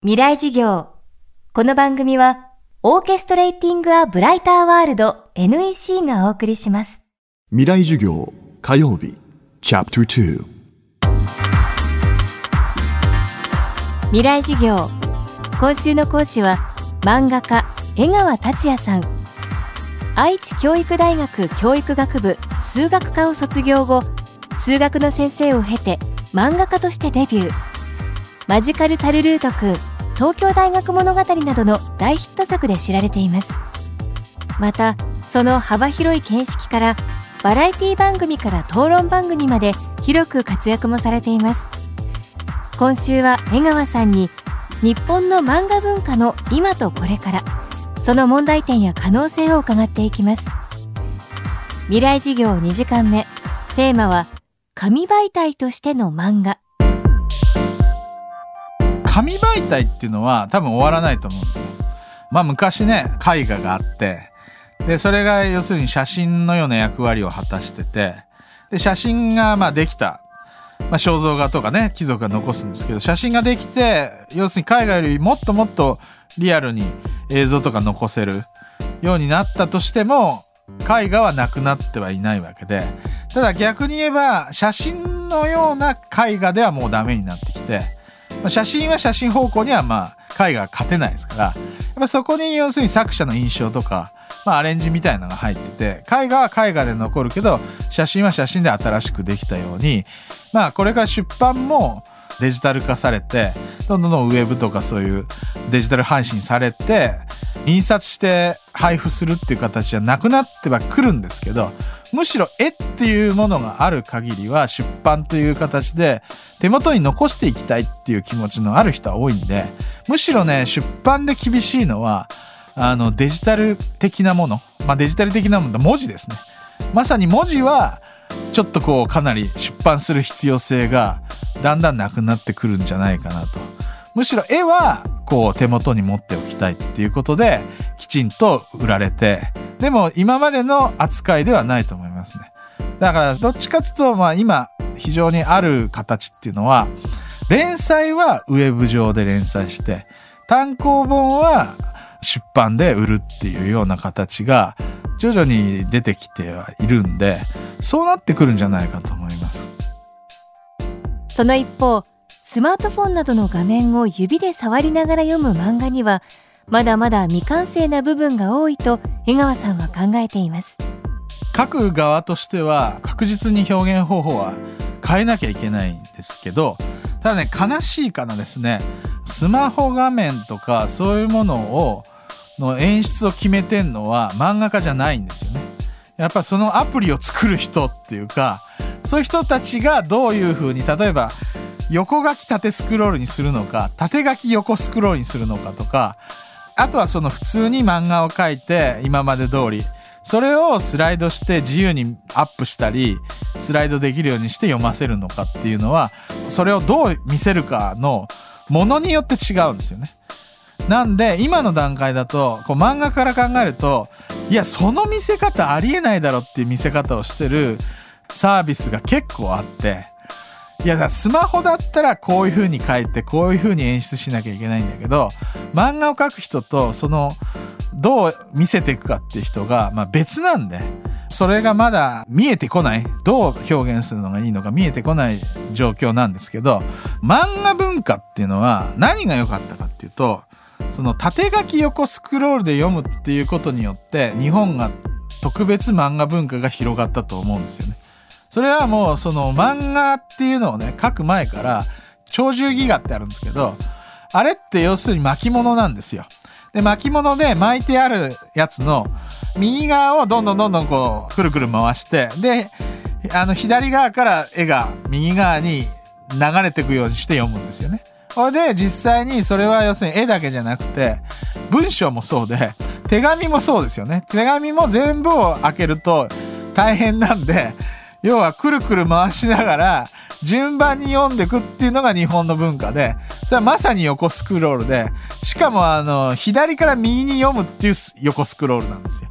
未来事業。この番組はオーケストレーティング・ア・ブライター・ワールド NEC がお送りします。未来授業火曜日チャプター未来事業。今週の講師は漫画家江川達也さん。愛知教育大学教育学部数学科を卒業後数学の先生を経て漫画家としてデビュー。マジカルタルルートくん東京大学物語などの大ヒット作で知られています。またその幅広い見識からバラエティ番組から討論番組まで広く活躍もされています。今週は江川さんに日本の漫画文化の今とこれからその問題点や可能性を伺っていきます。未来事業2時間目。テーマは紙媒体としての漫画。紙媒体っていうのは多分終わらないと思うんですよ。まあ昔ね、絵画があって、で、それが要するに写真のような役割を果たしてて、で、写真がまあできた。まあ肖像画とかね、貴族が残すんですけど、写真ができて、要するに絵画よりもっともっとリアルに映像とか残せるようになったとしても、絵画はなくなってはいないわけで、ただ逆に言えば、写真のような絵画ではもうダメになってきて、ま写真は写真方向にはまあ絵画が勝てないですからやっぱそこに要するに作者の印象とか、まあ、アレンジみたいなのが入ってて絵画は絵画で残るけど写真は写真で新しくできたようにまあこれから出版もデジタル化されてどんどんウェブとかそういうデジタル配信されて印刷して配布するっていう形じゃなくなってはくるんですけどむしろ絵っていうものがある限りは出版という形で手元に残していきたいっていう気持ちのある人は多いんでむしろね出版で厳しいのはあのデジタル的なものまあデジタル的なもの文字ですね。まさに文字はちょっとこうかなり出版する必要性がだんだんなくなってくるんじゃないかなと。むしろ絵はこう手元に持っておきたいっていうことできちんと売られてでも今までの扱いではないと思いますね。だからどっちかっていうとまあ今非常にある形っていうのは連載はウェブ上で連載して単行本は出版で売るっていうような形が徐々に出てきてはいるんでそうなってくるんじゃないかと思います。その一方スマートフォンなどの画面を指で触りながら読む漫画にはまだまだ未完成な部分が多いと江川さんは考えています。書く側としては確実に表現方法は変えなきゃいけないんですけどただね悲しいかなですね。スマホ画面とかそういうものをの演出を決めてんのは漫画家じゃないんですよね。やっぱそのアプリを作る人っていうかそういう人たちがどういう風に例えば横書き縦スクロールにするのか縦書き横スクロールにするのかとかあとはその普通に漫画を描いて今まで通りそれをスライドして自由にアップしたりスライドできるようにして読ませるのかっていうのはそれをどう見せるかのものによって違うんですよね。なんで今の段階だとこう漫画から考えるといやその見せ方ありえないだろっていう見せ方をしてるサービスが結構あっていやスマホだったらこういう風に書いてこういう風に演出しなきゃいけないんだけど漫画を描く人とそのどう見せていくかっていう人が、まあ、別なんでそれがまだ見えてこないどう表現するのがいいのか見えてこない状況なんですけど漫画文化っていうのは何が良かったかっていうとその縦書き横スクロールで読むっていうことによって日本が特別漫画文化が広がったと思うんですよね。それはもうその漫画っていうのをね書く前から鳥獣戯画ってあるんですけどあれって要するに巻物なんですよ。で巻物で巻いてあるやつの右側をどんどんどんどんこうくるくる回してであの左側から絵が右側に流れていくようにして読むんですよね。これで実際にそれは要するに絵だけじゃなくて文章もそうで手紙もそうですよね。手紙も全部を開けると大変なんで要はくるくる回しながら順番に読んでいくっていうのが日本の文化でそれはまさに横スクロールでしかもあの左から右に読むっていう横スクロールなんですよ。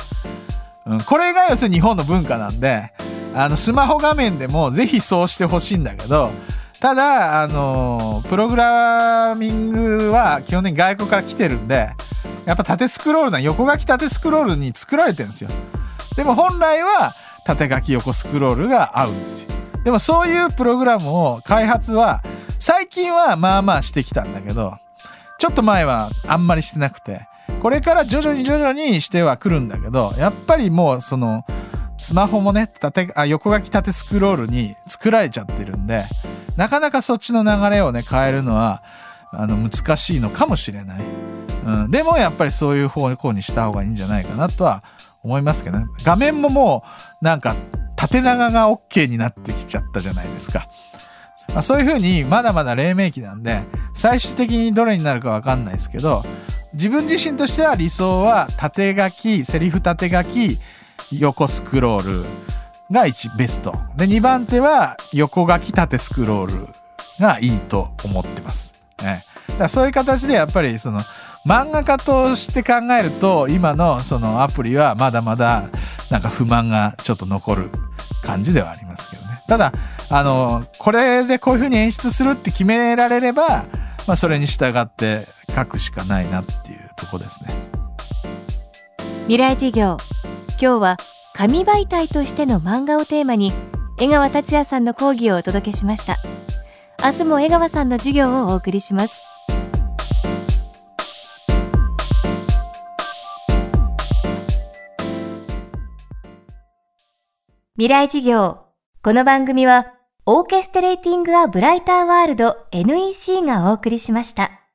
うん、これが要するに日本の文化なんであのスマホ画面でもぜひそうしてほしいんだけどただあのプログラミングは基本的に外国から来てるんでやっぱ縦スクロールな横書き縦スクロールに作られてるんですよでも本来は縦書き横スクロールが合うんですよ。でもそういうプログラムを開発は最近はまあまあしてきたんだけどちょっと前はあんまりしてなくてこれから徐々に徐々にしてはくるんだけどやっぱりもうそのスマホもね縦あ横書き縦スクロールに作られちゃってるんでなかなかそっちの流れをね変えるのはあの難しいのかもしれない、うん、でもやっぱりそういう方向にした方がいいんじゃないかなとは思いますけどね。画面ももうなんか縦長が OK になってきちゃったじゃないですか、まあ、そういうふうにまだまだ黎明期なんで最終的にどれになるかわかんないですけど自分自身としては理想は縦書きセリフ縦書き横スクロールが1ベスト。で2番手は横書き縦スクロールがいいと思ってます、ね、だからそういう形でやっぱりその漫画家として考えると今のそのアプリはまだまだなんか不満がちょっと残る感じではありますけどね。ただあのこれでこういう風に演出するって決められれば、まあ、それに従って書くしかないなっていうとこですね。未来授業今日は紙媒体としての漫画をテーマに江川達也さんの講義をお届けしました。明日も江川さんの授業をお送りします。未来事業この番組はオーケストレーティング・ア・ブライター・ワールド NEC がお送りしました。